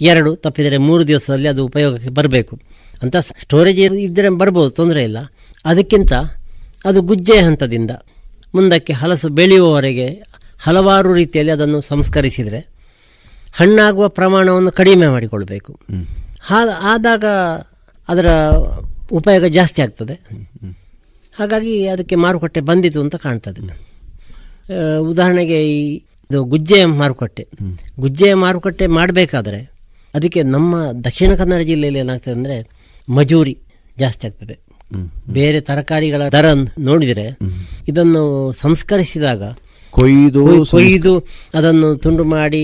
ಎರಡು ತಪ್ಪಿದರೆ ಮೂರು ದಿವಸದಲ್ಲಿ ಅದು ಉಪಯೋಗಕ್ಕೆ ಬರಬೇಕು. ಅಂತ ಸ್ಟೋರೇಜ್ ಇದ್ದರೆ ಬರ್ಬೋದು ತೊಂದರೆ ಇಲ್ಲ. ಅದಕ್ಕಿಂತ ಅದು ಗುಜ್ಜೆ ಹಂತದಿಂದ ಮುಂದಕ್ಕೆ ಹಲಸು ಬೆಳೆಯುವವರೆಗೆ ಹಲವಾರು ರೀತಿಯಲ್ಲಿ ಅದನ್ನು ಸಂಸ್ಕರಿಸಿದರೆ ಹಣ್ಣಾಗುವ ಪ್ರಮಾಣವನ್ನು ಕಡಿಮೆ ಮಾಡಿಕೊಳ್ಬೇಕು. ಹಾ- ಆದಾಗ ಅದರ ಉಪಯೋಗ ಜಾಸ್ತಿ ಆಗ್ತದೆ. ಹಾಗಾಗಿ ಅದಕ್ಕೆ ಮಾರುಕಟ್ಟೆ ಬಂದಿತು ಅಂತ ಕಾಣ್ತದೆ. ಉದಾಹರಣೆಗೆ ಈ ಇದು ಗುಜ್ಜೆ ಮಾರುಕಟ್ಟೆ. ಗುಜ್ಜೆ ಮಾರುಕಟ್ಟೆ ಮಾಡಬೇಕಾದ್ರೆ ಅದಕ್ಕೆ ನಮ್ಮ ದಕ್ಷಿಣ ಕನ್ನಡ ಜಿಲ್ಲೆಯಲ್ಲಿ ಏನಾಗ್ತದೆ ಅಂದರೆ ಮಜೂರಿ ಜಾಸ್ತಿ ಆಗ್ತದೆ. ಬೇರೆ ತರಕಾರಿಗಳ ದರ ನೋಡಿದರೆ ಇದನ್ನು ಸಂಸ್ಕರಿಸಿದಾಗ ಕೊಯ್ದು ಕೊಯ್ದು ಅದನ್ನು ತುಂಡು ಮಾಡಿ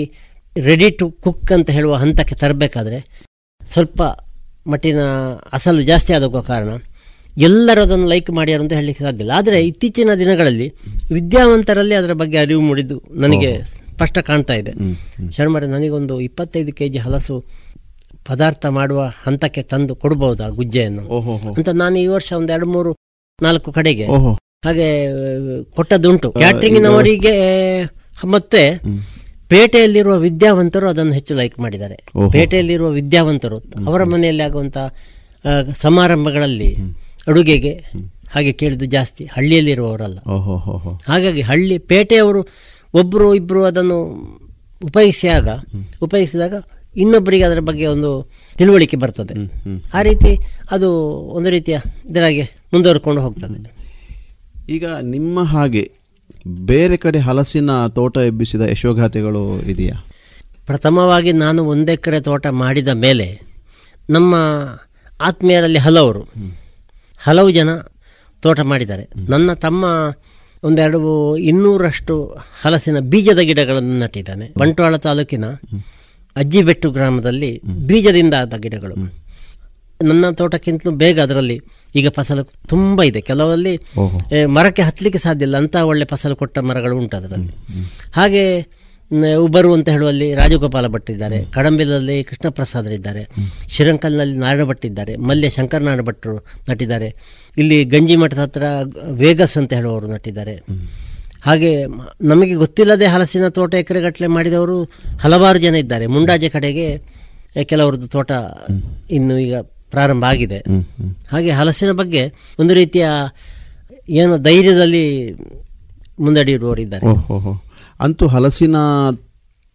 ರೆಡಿ ಟು ಕುಕ್ ಅಂತ ಹೇಳುವ ಹಂತಕ್ಕೆ ತರಬೇಕಾದ್ರೆ ಸ್ವಲ್ಪ ಮಟ್ಟಿನ ಅಸಲು ಜಾಸ್ತಿ ಆದ ಕಾರಣ ಎಲ್ಲರೂ ಅದನ್ನು ಲೈಕ್ ಮಾಡ್ಯಾರು ಅಂತ ಹೇಳಲಿಕ್ಕೆ ಸಾಧ್ಯ ಇಲ್ಲ ಆದರೆ ಇತ್ತೀಚಿನ ದಿನಗಳಲ್ಲಿ ವಿದ್ಯಾವಂತರಲ್ಲಿ ಅದರ ಬಗ್ಗೆ ಅರಿವು ಮೂಡಿದ್ದು ನನಗೆ ಸ್ಪಷ್ಟ ಕಾಣ್ತಾ ಇದೆ. ಶರ್ಮರೆ ನನಗೊಂದು ಇಪ್ಪತ್ತೈದು ಕೆ ಜಿ ಹಲಸು ಪದಾರ್ಥ ಮಾಡುವ ಹಂತಕ್ಕೆ ತಂದು ಕೊಡಬಹುದಾ ಗುಜ್ಜೆಯನ್ನು? ಅಂತ ನಾನು ಈ ವರ್ಷ ಒಂದು ಎರಡು ಮೂರು ನಾಲ್ಕು ಕಡೆಗೆ ಹಾಗೆ ಕೊಟ್ಟದುಂಟು ಕೊಟ್ಟದ್ದುಂಟು. ಕ್ಯಾಟ್ರಿಂಗ್ನವರಿಗೆ ಮತ್ತೆ ಪೇಟೆಯಲ್ಲಿರುವ ವಿದ್ಯಾವಂತರು ಅದನ್ನು ಹೆಚ್ಚು ಲೈಕ್ ಮಾಡಿದ್ದಾರೆ. ಪೇಟೆಯಲ್ಲಿರುವ ವಿದ್ಯಾವಂತರು ಅವರ ಮನೆಯಲ್ಲಿ ಆಗುವಂತ ಸಮಾರಂಭಗಳಲ್ಲಿ ಅಡುಗೆಗೆ ಹಾಗೆ ಕೇಳಿದ್ದು ಜಾಸ್ತಿ ಹಳ್ಳಿಯಲ್ಲಿರುವವರಲ್ಲ. ಹಾಗಾಗಿ ಹಳ್ಳಿ ಪೇಟೆಯವರು ಒಬ್ಬರು ಇಬ್ಬರು ಅದನ್ನು ಉಪಯೋಗಿಸಿದಾಗ ಉಪಯೋಗಿಸಿದಾಗ ಇನ್ನೊಬ್ಬರಿಗೆ ಅದರ ಬಗ್ಗೆ ಒಂದು ತಿಳುವಳಿಕೆ ಬರ್ತದೆ. ಆ ರೀತಿ ಅದು ಒಂದು ರೀತಿಯ ಇದರಾಗೆ ಮುಂದುವರ್ಕೊಂಡು ಹೋಗ್ತದೆ. ಈಗ ನಿಮ್ಮ ಹಾಗೆ ಬೇರೆ ಕಡೆ ಹಲಸಿನ ತೋಟ ಎಬ್ಬಿಸಿದ ಯಶೋಗಾಥೆಗಳು ಇದೆಯಾ? ಪ್ರಥಮವಾಗಿ ನಾನು ಒಂದೆಕರೆ ತೋಟ ಮಾಡಿದ ಮೇಲೆ ನಮ್ಮ ಆತ್ಮೀಯರಲ್ಲಿ ಹಲವರು ಹಲವು ಜನ ತೋಟ ಮಾಡಿದ್ದಾರೆ. ನನ್ನ ತಮ್ಮ ಒಂದೆರಡು ಇನ್ನೂರಷ್ಟು ಹಲಸಿನ ಬೀಜದ ಗಿಡಗಳನ್ನು ನಟ್ಟಿದ್ದಾನೆ. ಬಂಟ್ವಾಳ ತಾಲೂಕಿನ ಅಜ್ಜಿಬೆಟ್ಟು ಗ್ರಾಮದಲ್ಲಿ ಬೀಜದಿಂದ ಆದ ಗಿಡಗಳು. ನನ್ನ ತೋಟಕ್ಕಿಂತಲೂ ಬೇಗ ಅದರಲ್ಲಿ ಈಗ ಫಸಲು ತುಂಬ ಇದೆ. ಕೆಲವಲ್ಲಿ ಮರಕ್ಕೆ ಹತ್ತಲಿಕ್ಕೆ ಸಾಧ್ಯ ಇಲ್ಲ. ಅಂತ ಒಳ್ಳೆ ಫಸಲು ಕೊಟ್ಟ ಮರಗಳು ಉಂಟು ಅದರಲ್ಲಿ. ಹಾಗೆ ಉಬ್ಬರು ಅಂತ ಹೇಳುವಲ್ಲಿ ರಾಜಗೋಪಾಲ ಭಟ್ ಇದ್ದಾರೆ. ಕಡಂಬಿಲಲ್ಲಿ ಕೃಷ್ಣ ಪ್ರಸಾದರಿದ್ದಾರೆ ಶ್ರೀರಂಕಲ್ನಲ್ಲಿ ನಾರಾಯಣ ಭಟ್ ಇದ್ದಾರೆ. ಮಲ್ಯ ಶಂಕರ ನಾರಾಯಣ ಭಟ್ರು ನಟಿದ್ದಾರೆ. ಇಲ್ಲಿ ಗಂಜಿ ಮಠದ ಹತ್ರ ವೇಗಸ್ ಅಂತ ಹೇಳುವವರು ನಟಿದ್ದಾರೆ. ಹಾಗೆ ನಮಗೆ ಗೊತ್ತಿಲ್ಲದೆ ಹಲಸಿನ ತೋಟ ಎಕರೆಗಟ್ಟಲೆ ಮಾಡಿದವರು ಹಲವಾರು ಜನ ಇದ್ದಾರೆ. ಮುಂಡಾಜೆ ಕಡೆಗೆ ಕೆಲವರದ್ದು ತೋಟ ಇನ್ನು ಈಗ ಪ್ರಾರಂಭ ಆಗಿದೆ. ಹಾಗೆ ಹಲಸಿನ ಬಗ್ಗೆ ಒಂದು ರೀತಿಯ ಏನು ಧೈರ್ಯದಲ್ಲಿ ಮುಂದಡಿರುವವರಿದ್ದಾರೆ ಓಹೋ. ಅಂತೂ ಹಲಸಿನ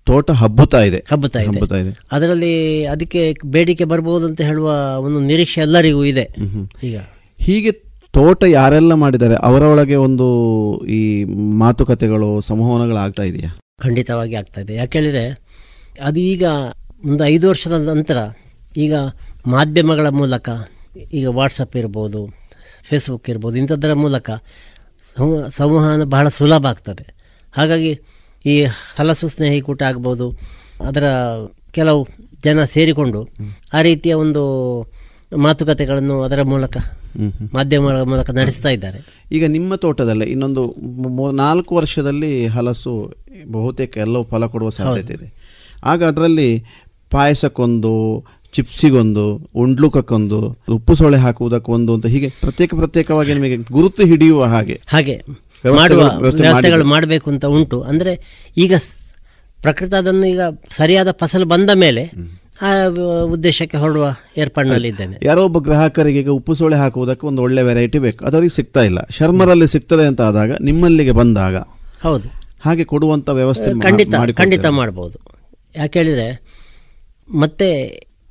ತೋಟ ಹಬ್ಬುತ್ತಾ ಇದೆ. ಹಬ್ಬುತ್ತಾ ಇದೆ. ಹಬ್ಬುತ್ತಾ ಇದೆ. ಅದರಲ್ಲಿ ಅದಕ್ಕೆ ಬೇಡಿಕೆ ಬರಬಹುದು ಅಂತ ಹೇಳುವ ಒಂದು ನಿರೀಕ್ಷೆ ಎಲ್ಲರಿಗೂ ಇದೆ. ಈಗ. ಹೀಗೆ ತೋಟ ಯಾರೆಲ್ಲ ಮಾಡಿದ್ದಾರೆ? ಅವರ ಒಳಗೆ ಒಂದು ಈ ಮಾತುಕತೆಗಳು ಸಂವಹನಗಳು ಆಗ್ತಾ ಇದೆಯಾ? ಖಂಡಿತವಾಗಿ ಆಗ್ತಾ ಇದೆ. ಯಾಕೇಳಿದರೆ ಅದು ಈಗ ಒಂದು ಐದು ವರ್ಷದ ನಂತರ ಈಗ ಮಾಧ್ಯಮಗಳ ಮೂಲಕ ಈಗ ವಾಟ್ಸಪ್ ಇರ್ಬೋದು ಫೇಸ್ಬುಕ್ ಇರ್ಬೋದು ಇಂಥದ್ದರ ಮೂಲಕ ಸಂವ- ಸಂವಹನ ಬಹಳ ಸುಲಭ ಆಗ್ತದೆ. ಹಾಗಾಗಿ ಈ ಹಲಸು ಸ್ನೇಹಿಕೂಟ ಆಗ್ಬೋದು ಅದರ ಕೆಲವು ಜನ ಸೇರಿಕೊಂಡು ಆ ರೀತಿಯ ಒಂದು ಮಾತುಕತೆಗಳನ್ನು ಅದರ ಮೂಲಕ. ಮಾಧ್ಯಮಗಳ ಮೂಲಕ ನಡೆಸ್ತಾ ಇದ್ದಾರೆ. ಈಗ ನಿಮ್ಮ ತೋಟದಲ್ಲಿ ಇನ್ನೊಂದು ನಾಲ್ಕು ವರ್ಷದಲ್ಲಿ ಹಲಸು ಬಹುತೇಕ ಎಲ್ಲವೂ ಫಲ ಕೊಡುವ ಸಾಧ್ಯತೆ ಇದೆ. ಆಗ ಅದರಲ್ಲಿ ಪಾಯಸಕ್ಕೊಂದು ಚಿಪ್ಸಿಗೊಂದು ಉಂಡ್ಲುಕಕ್ಕೊಂದು ಉಪ್ಪು ಸೊಳೆ ಹಾಕುವುದಕ್ಕೊಂದು ಅಂತ ಹೀಗೆ ಪ್ರತ್ಯೇಕ ಪ್ರತ್ಯೇಕವಾಗಿ ನಿಮಗೆ ಗುರುತು ಹಿಡಿಯುವ ಹಾಗೆ. ಹಾಗೆ. ಮಾಡುವ ವ್ಯವಸ್ಥೆ ವ್ಯವಸ್ಥೆಗಳು ಮಾಡಬೇಕು ಅಂತ ಉಂಟು. ಅಂದರೆ ಈಗ ಪ್ರಕೃತ ಅದನ್ನು ಈಗ ಸರಿಯಾದ ಫಸಲು ಬಂದ ಮೇಲೆ ಆ ಉದ್ದೇಶಕ್ಕೆ ಹೊರಡುವ ಏರ್ಪಾಡಿನಲ್ಲಿ ಇದ್ದೇನೆ. ಯಾರೋ ಒಬ್ಬ ಗ್ರಾಹಕರಿಗೆ ಈಗ ಉಪ್ಪು ಸೋಳೆ ಹಾಕುವುದಕ್ಕೆ ಒಂದು ಒಳ್ಳೆ ವೆರೈಟಿ ಬೇಕು. ಅದು ಅವರಿಗೆ ಸಿಗ್ತಾ ಇಲ್ಲ. ಶರ್ಮರಲ್ಲಿ ಸಿಗ್ತದೆ ಅಂತ ಆದಾಗ ನಿಮ್ಮಲ್ಲಿಗೆ ಬಂದಾಗ ಹೌದು. ಹಾಗೆ ಕೊಡುವಂತ ವ್ಯವಸ್ಥೆ ಖಂಡಿತ ಖಂಡಿತ ಮಾಡ್ಬೋದು. ಯಾಕೆ ಹೇಳಿದರೆ ಮತ್ತೆ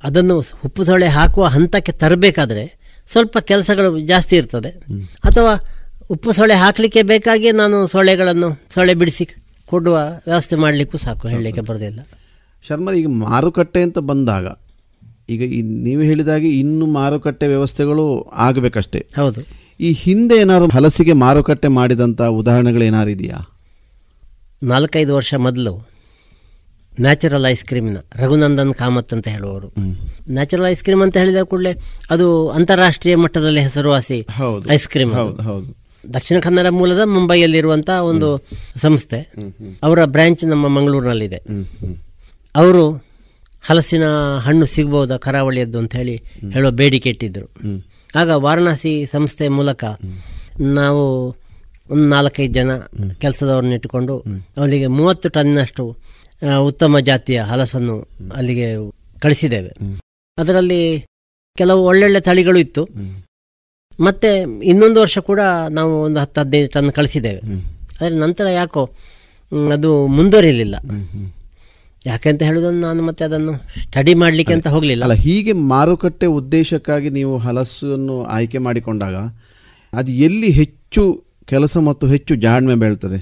ಅದನ್ನು ಉಪ್ಪು ಸೊಳೆ ಹಾಕುವ ಹಂತಕ್ಕೆ ತರಬೇಕಾದ್ರೆ ಸ್ವಲ್ಪ ಕೆಲಸಗಳು ಜಾಸ್ತಿ ಇರ್ತದೆ. ಅಥವಾ ಉಪ್ಪು ಸೊಳ್ಳೆ ಹಾಕಲಿಕ್ಕೆ ಬೇಕಾಗಿ ನಾನು ಸೊಳ್ಳೆಗಳನ್ನು ಸೊಳ್ಳೆ ಬಿಡಿಸಿ ಕೊಡುವ ವ್ಯವಸ್ಥೆ ಮಾಡಲಿಕ್ಕೂ ಸಾಕು ಹೇಳಲಿಕ್ಕೆ ಬರೋದಿಲ್ಲ. ಶರ್ಮ ಈಗ ಮಾರುಕಟ್ಟೆ ಅಂತ ಬಂದಾಗ ಈಗ ಈ ನೀವು ಹೇಳಿದಾಗೆ ಇನ್ನು ಮಾರುಕಟ್ಟೆ ವ್ಯವಸ್ಥೆಗಳು ಆಗಬೇಕಷ್ಟೇ. ಹೌದು. ಈ ಹಿಂದೆ ಏನಾದ್ರು ಹಲಸಿಗೆ ಮಾರುಕಟ್ಟೆ ಮಾಡಿದಂಥ ಉದಾಹರಣೆಗಳು ಏನಾದ್ರು ಇದೆಯಾ? ನಾಲ್ಕೈದು ವರ್ಷ ಮೊದಲು ನ್ಯಾಚುರಲ್ ಐಸ್ ಕ್ರೀಮ್ನ ರಘುನಂದನ್ ಕಾಮತ್ ಅಂತ ಹೇಳುವವರು. ನ್ಯಾಚುರಲ್ ಐಸ್ ಕ್ರೀಮ್ ಅಂತ ಹೇಳಿದ ಕೂಡಲೇ ಅದು ಅಂತಾರಾಷ್ಟ್ರೀಯ ಮಟ್ಟದಲ್ಲಿ ಹೆಸರುವಾಸಿ ಹೌದು. ಐಸ್ ಕ್ರೀಮ್ ಹೌದು ಹೌದು. ದಕ್ಷಿಣ ಕನ್ನಡ ಮೂಲದ ಮುಂಬೈಯಲ್ಲಿರುವಂತಹ ಒಂದು ಸಂಸ್ಥೆ. ಅವರ ಬ್ರಾಂಚ್ ನಮ್ಮ ಮಂಗಳೂರಿನಲ್ಲಿದೆ. ಅವರು ಹಲಸಿನ ಹಣ್ಣು ಸಿಗ್ಬೋದಾ ಕರಾವಳಿಯದ್ದು ಅಂತ ಹೇಳಿ ಹೇಳೋ ಬೇಡಿಕೆ ಇಟ್ಟಿದ್ದರು. ಆಗ ವಾರಣಾಸಿ ಸಂಸ್ಥೆ ಮೂಲಕ ನಾವು ಒಂದು ನಾಲ್ಕೈದು ಜನ ಕೆಲಸದವ್ರನ್ನ ಇಟ್ಟುಕೊಂಡು ಅವರಿಗೆ ಮೂವತ್ತು ಟನ್ನಷ್ಟು ಉತ್ತಮ ಜಾತಿಯ ಹಲಸನ್ನು ಅಲ್ಲಿಗೆ ಕಳಿಸಿದ್ದೇವೆ. ಅದರಲ್ಲಿ ಕೆಲವು ಒಳ್ಳೊಳ್ಳೆ ತಳಿಗಳು ಇತ್ತು. ಮತ್ತೆ ಇನ್ನೊಂದು ವರ್ಷ ಕೂಡ ನಾವು ಒಂದು ಹತ್ತು ಹದಿನೈದು ಟನ್ ಕಳಿಸಿದ್ದೇವೆ. ಆದರೆ ನಂತರ ಯಾಕೋ ಅದು ಅದು ಮುಂದುವರಿಲಿಲ್ಲ. ಯಾಕೆಂತ ಹೇಳೋದನ್ನು ನಾನು ಮತ್ತೆ ಅದನ್ನು ಸ್ಟಡಿ ಮಾಡಲಿಕ್ಕೆ ಅಂತ ಹೋಗಲಿಲ್ಲ. ಅಲ್ಲ ಹೀಗೆ ಮಾರುಕಟ್ಟೆ ಉದ್ದೇಶಕ್ಕಾಗಿ ನೀವು ಹಲಸನ್ನು ಆಯ್ಕೆ ಮಾಡಿಕೊಂಡಾಗ ಅದು ಎಲ್ಲಿ ಹೆಚ್ಚು ಕೆಲಸ ಮತ್ತು ಹೆಚ್ಚು ಜಾಣ್ಮೆ ಬೆಳ್ತದೆ?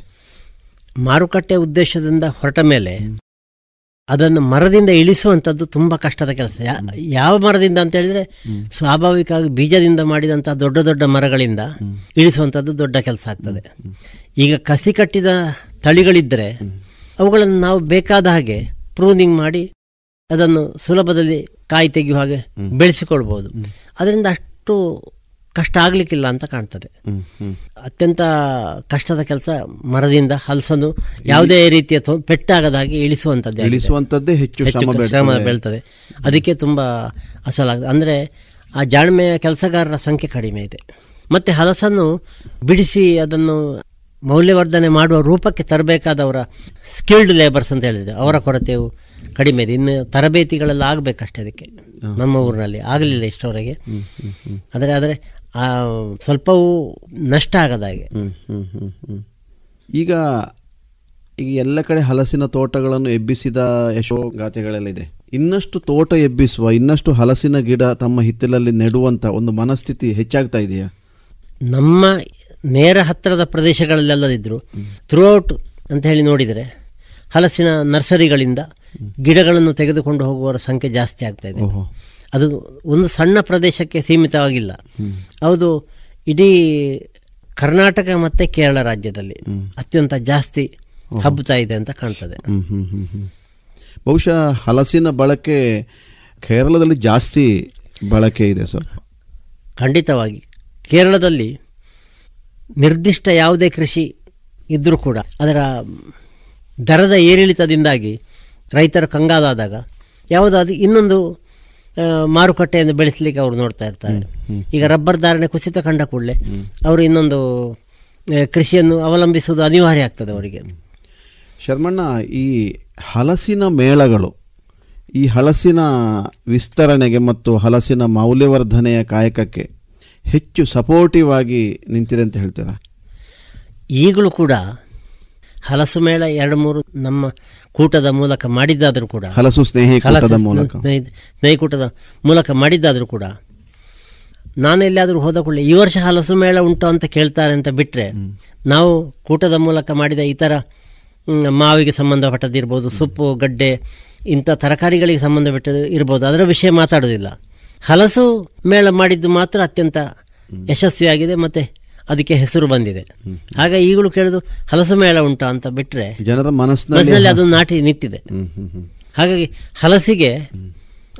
ಮಾರುಕಟ್ಟೆ ಉದ್ದೇಶದಿಂದ ಹೊರಟ ಮೇಲೆ ಅದನ್ನು ಮರದಿಂದ ಇಳಿಸುವಂಥದ್ದು ತುಂಬ ಕಷ್ಟದ ಕೆಲಸ. ಯಾವ ಮರದಿಂದ ಅಂತ ಹೇಳಿದ್ರೆ ಸ್ವಾಭಾವಿಕವಾಗಿ ಬೀಜದಿಂದ ಮಾಡಿದಂಥ ದೊಡ್ಡ ದೊಡ್ಡ ಮರಗಳಿಂದ ಇಳಿಸುವಂಥದ್ದು ದೊಡ್ಡ ಕೆಲಸ ಆಗ್ತದೆ. ಈಗ ಕಸಿ ಕಟ್ಟಿದ ತಳಿಗಳಿದ್ದರೆ ಅವುಗಳನ್ನು ನಾವು ಬೇಕಾದ ಹಾಗೆ ಪ್ರೂನಿಂಗ್ ಮಾಡಿ ಅದನ್ನು ಸುಲಭದಲ್ಲಿ ಕಾಯಿ ತೆಗೆಯುವ ಹಾಗೆ ಬೆಳೆಸಿಕೊಳ್ಬೋದು. ಅದರಿಂದ ಅಷ್ಟು ಕಷ್ಟ ಆಗ್ಲಿಕ್ಕಿಲ್ಲ ಅಂತ ಕಾಣ್ತದೆ. ಅತ್ಯಂತ ಕಷ್ಟದ ಕೆಲಸ ಮರದಿಂದ ಹಲಸನ್ನು ಯಾವುದೇ ರೀತಿಯ ಪೆಟ್ಟಾಗದಾಗಿ ಪೆಟ್ಟಾಗದ ಹಾಗೆ ಇಳಿಸುವಂಥದ್ದು ಇಳಿಸುವಂತದ್ದೇ ಹೆಚ್ಚು ಶ್ರಮ ಬೆಳ್ತದೆ. ಅದಕ್ಕೆ ತುಂಬ ಅಸಲಾಗ ಅಂದ್ರೆ ಆ ಜಾಣ್ಮೆಯ ಕೆಲಸಗಾರರ ಸಂಖ್ಯೆ ಕಡಿಮೆ ಇದೆ. ಮತ್ತೆ ಹಲಸನ್ನು ಬಿಡಿಸಿ ಅದನ್ನು ಮೌಲ್ಯವರ್ಧನೆ ಮಾಡುವ ರೂಪಕ್ಕೆ ತರಬೇಕಾದವರ ಸ್ಕಿಲ್ಡ್ ಲೇಬರ್ಸ್ ಅಂತ ಹೇಳಿದ್ರೆ ಅವರ ಕೊರತೆಯು ಕಡಿಮೆ ಇದೆ. ಇನ್ನು ತರಬೇತಿಗಳೆಲ್ಲ ಆಗಬೇಕಷ್ಟೇ ಅದಕ್ಕೆ. ನಮ್ಮ ಊರಿನಲ್ಲಿ ಆಗಲಿಲ್ಲ ಇಷ್ಟವರೆಗೆ. ಆದರೆ ಆದರೆ ಸ್ವಲ್ಪವೂ ನಷ್ಟ ಆಗದಾಗೆ. ಈಗ ಈಗ ಎಲ್ಲ ಕಡೆ ಹಲಸಿನ ತೋಟಗಳನ್ನು ಎಬ್ಬಿಸಿದ ಯಶೋ ಇದೆ ಇನ್ನಷ್ಟು ತೋಟ ಎಬ್ಬಿಸುವ ಇನ್ನಷ್ಟು ಹಲಸಿನ ಗಿಡ ತಮ್ಮ ಹಿತ್ತಲಲ್ಲಿ ನೆಡುವಂತ ಒಂದು ಮನಸ್ಥಿತಿ ಹೆಚ್ಚಾಗ್ತಾ ಇದೆಯಾ? ನಮ್ಮ ನೇರ ಹತ್ತಿರದ ಪ್ರದೇಶಗಳಲ್ಲೆಲ್ಲದಿದ್ದರೂ ಥ್ರೂಔಟ್ ಅಂತ ಹೇಳಿ ನೋಡಿದರೆ ಹಲಸಿನ ನರ್ಸರಿಗಳಿಂದ ಗಿಡಗಳನ್ನು ತೆಗೆದುಕೊಂಡು ಹೋಗುವವರ ಸಂಖ್ಯೆ ಜಾಸ್ತಿ ಆಗ್ತಾ ಇದೆ. ಅದು ಒಂದು ಸಣ್ಣ ಪ್ರದೇಶಕ್ಕೆ ಸೀಮಿತವಾಗಿಲ್ಲ. ಹೌದು ಇಡೀ ಕರ್ನಾಟಕ ಮತ್ತು ಕೇರಳ ರಾಜ್ಯದಲ್ಲಿ ಅತ್ಯಂತ ಜಾಸ್ತಿ ಹಬ್ಬುತ್ತಾ ಇದೆ ಅಂತ ಕಾಣ್ತದೆ. ಬಹುಶಃ ಹಲಸಿನ ಬಳಕೆ ಕೇರಳದಲ್ಲಿ ಜಾಸ್ತಿ ಬಳಕೆ ಇದೆ ಸರ್. ಖಂಡಿತವಾಗಿ. ಕೇರಳದಲ್ಲಿ ನಿರ್ದಿಷ್ಟ ಯಾವುದೇ ಕೃಷಿ ಇದ್ದರೂ ಕೂಡ ಅದರ ದರದ ಏರಿಳಿತದಿಂದಾಗಿ ರೈತರು ಕಂಗಾಲಾದಾಗ ಯಾವುದಾದ್ರೂ ಇನ್ನೊಂದು ಮಾರುಕಟ್ಟೆಯನ್ನು ಬೆಳೆಸಲಿಕ್ಕೆ ಅವರು ನೋಡ್ತಾ ಇರ್ತಾರೆ. ಈಗ ರಬ್ಬರ್ ಧಾರಣೆ ಕುಸಿತ ಕಂಡ ಕೂಡಲೇ ಅವರು ಇನ್ನೊಂದು ಕೃಷಿಯನ್ನು ಅವಲಂಬಿಸುವುದು ಅನಿವಾರ್ಯ ಆಗ್ತದೆ ಅವರಿಗೆ. ಶರ್ಮಣ್ಣ ಈ ಹಲಸಿನ ಮೇಳಗಳು ಈ ಹಲಸಿನ ವಿಸ್ತರಣೆಗೆ ಮತ್ತು ಹಲಸಿನ ಮೌಲ್ಯವರ್ಧನೆಯ ಕಾಯಕಕ್ಕೆ ಹೆಚ್ಚು ಸಪೋರ್ಟಿವ್ ಆಗಿ ನಿಂತಿದೆ ಅಂತ ಹೇಳ್ತೀರಾ? ಈಗಲೂ ಕೂಡ ಹಲಸು ಮೇಳ ಎರಡು ಮೂರು ನಮ್ಮ ಕೂಟದ ಮೂಲಕ ಮಾಡಿದ್ದಾದರೂ ಕೂಡ ಹಲಸು ಸ್ನೇಹಿ ಸ್ನೇಹಿಕೂಟದ ಮೂಲಕ. ಮಾಡಿದ್ದಾದರೂ ಕೂಡ ನಾನು ಎಲ್ಲಿಯಾದರೂ ಹೋದ ಕೂಡಲೇ ಈ ವರ್ಷ ಹಲಸು ಮೇಳ ಉಂಟು ಅಂತ ಕೇಳ್ತಾರೆ ಅಂತ ಬಿಟ್ಟರೆ ನಾವು ಕೂಟದ ಮೂಲಕ ಮಾಡಿದ ಇತರ ಮಾವಿಗೆ ಸಂಬಂಧಪಟ್ಟದ್ದಿರ್ಬೋದು ಸೊಪ್ಪು ಗಡ್ಡೆ ಇಂಥ ತರಕಾರಿಗಳಿಗೆ ಸಂಬಂಧಪಟ್ಟದ್ದು ಇರ್ಬೋದು ಅದರ ವಿಷಯ ಮಾತಾಡೋದಿಲ್ಲ ಹಲಸು ಮೇಳ ಮಾಡಿದ್ದು ಮಾತ್ರ ಅತ್ಯಂತ ಯಶಸ್ವಿಯಾಗಿದೆ ಮತ್ತು ಅದಕ್ಕೆ ಹೆಸರು ಬಂದಿದೆ. ಆಗ ಈಗಲೂ ಕೇಳಿದು ಹಲಸು ಮೇಳ ಉಂಟಾ ಅಂತ ಬಿಟ್ಟರೆ ಜನರ ಮನಸ್ಸಿನಲ್ಲಿ ಅದು ನಾಟಿ ನಿಂತಿದೆ. ಹಾಗಾಗಿ ಹಲಸಿಗೆ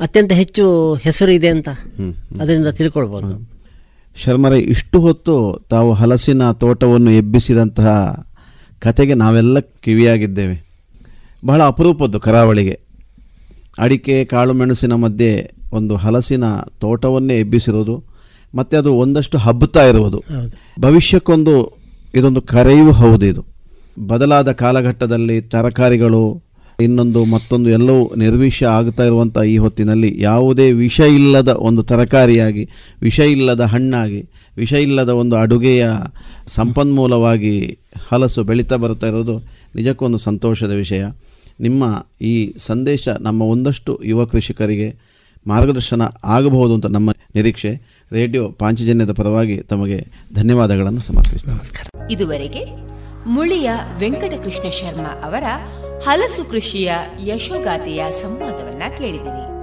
ಅತ್ಯಂತ ಹೆಚ್ಚು ಹೆಸರು ಇದೆ ಅಂತ. ಅದರಿಂದ ತಿಳ್ಕೊಳ್ಬೋದು. ಶರ್ಮರ ಇಷ್ಟು ಹೊತ್ತು ತಾವು ಹಲಸಿನ ತೋಟವನ್ನು ಎಬ್ಬಿಸಿದಂತಹ ಕತೆಗೆ ನಾವೆಲ್ಲ ಕಿವಿಯಾಗಿದ್ದೇವೆ. ಬಹಳ ಅಪರೂಪದ್ದು ಕರಾವಳಿಗೆ. ಅಡಿಕೆ ಕಾಳು ಮೆಣಸಿನ ಮಧ್ಯೆ ಒಂದು ಹಲಸಿನ ತೋಟವನ್ನೇ ಎಬ್ಬಿಸಿರೋದು. ಮತ್ತು ಅದು ಒಂದಷ್ಟು ಹಬ್ಬುತ್ತಾ ಇರುವುದು. ಭವಿಷ್ಯಕ್ಕೊಂದು ಇದೊಂದು ಕರೆಯೂ ಹೌದು ಇದು. ಬದಲಾದ ಕಾಲಘಟ್ಟದಲ್ಲಿ ತರಕಾರಿಗಳು ಇನ್ನೊಂದು ಮತ್ತೊಂದು ಎಲ್ಲವೂ ನಿರ್ವಿಷ ಆಗ್ತಾ ಇರುವಂಥ ಈ ಹೊತ್ತಿನಲ್ಲಿ ಯಾವುದೇ ವಿಷ ಇಲ್ಲದ ಒಂದು ತರಕಾರಿಯಾಗಿ ವಿಷ ಇಲ್ಲದ ಹಣ್ಣಾಗಿ ವಿಷ ಇಲ್ಲದ ಒಂದು ಅಡುಗೆಯ ಸಂಪನ್ಮೂಲವಾಗಿ ಹಲಸು ಬೆಳೀತಾ ಬರ್ತಾ ಇರೋದು ನಿಜಕ್ಕೊಂದು ಸಂತೋಷದ ವಿಷಯ. ನಿಮ್ಮ ಈ ಸಂದೇಶ ನಮ್ಮ ಒಂದಷ್ಟು ಯುವ ಕೃಷಿಕರಿಗೆ ಮಾರ್ಗದರ್ಶನ ಆಗಬಹುದು ಅಂತ ನಮ್ಮ ನಿರೀಕ್ಷೆ. ರೇಡಿಯೋ ಪಾಂಚಜನ್ಯದ ಪರವಾಗಿ ತಮಗೆ ಧನ್ಯವಾದಗಳನ್ನು ಸಮರ್ಪಿಸ್ತೇನೆ. ಇದುವರೆಗೆ ಮುಳಿಯ ವೆಂಕಟಕೃಷ್ಣ ಶರ್ಮಾ ಅವರ ಹಲಸು ಕೃಷಿಯ ಯಶೋಗಾಥೆಯ ಸಂವಾದವನ್ನ ಕೇಳಿದಿರಿ